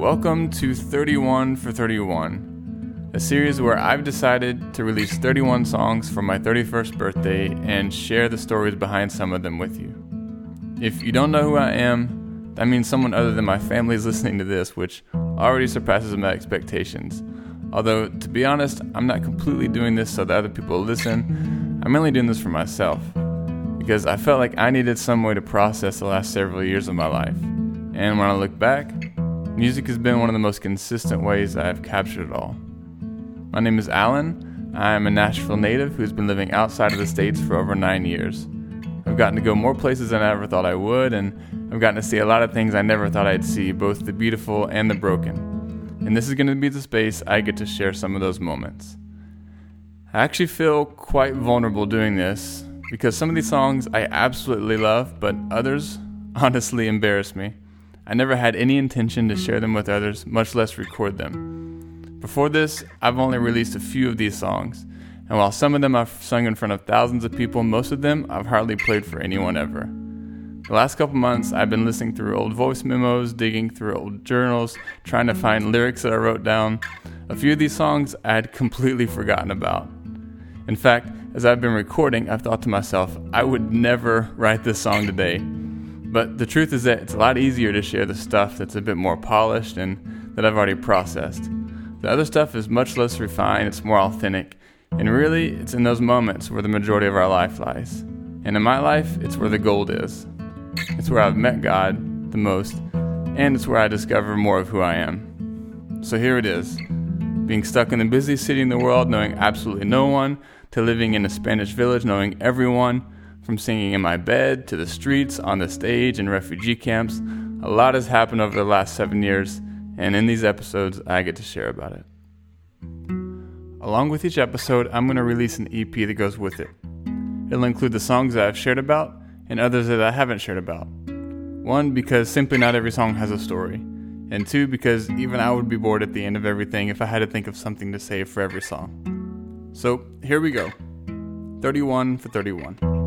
Welcome to 31 for 31, a series where I've decided to release 31 songs for my 31st birthday and share the stories behind some of them with you. If you don't know who I am, that means someone other than my family is listening to this, which already surpasses my expectations. Although, to be honest, I'm not completely doing this so that other people listen. I'm mainly doing this for myself because I felt like I needed some way to process the last several years of my life. And when I look back, music has been one of the most consistent ways I have captured it all. My name is Alan. I am a Nashville native who's been living outside of the States for over nine years. I've gotten to go more places than I ever thought I would, and I've gotten to see a lot of things I never thought I'd see, both the beautiful and the broken. And this is going to be the space I get to share some of those moments. I actually feel quite vulnerable doing this because some of these songs I absolutely love, but others honestly embarrass me. I never had any intention to share them with others, much less record them. Before this, I've only released a few of these songs, and while some of them I've sung in front of thousands of people, most of them I've hardly played for anyone ever. The last couple months, I've been listening through old voice memos, digging through old journals, trying to find lyrics that I wrote down. A few of these songs I had completely forgotten about. In fact, as I've been recording, I've thought to myself, I would never write this song today. But the truth is that it's a lot easier to share the stuff that's a bit more polished and that I've already processed. The other stuff is much less refined, it's more authentic, and really, it's in those moments where the majority of our life lies. And in my life, it's where the gold is. It's where I've met God the most, and it's where I discover more of who I am. So here it is being stuck in the busiest city in the world, knowing absolutely no one, to living in a Spanish village, knowing everyone, from singing in my bed to the streets, on the stage, in refugee camps. A lot has happened over the last seven years, and in these episodes, I get to share about it. Along with each episode, I'm going to release an EP that goes with it. It'll include the songs that I've shared about and others that I haven't shared about. One, because simply not every song has a story. And two, because even I would be bored at the end of everything if I had to think of something to say for every song. So here we go 31 for 31.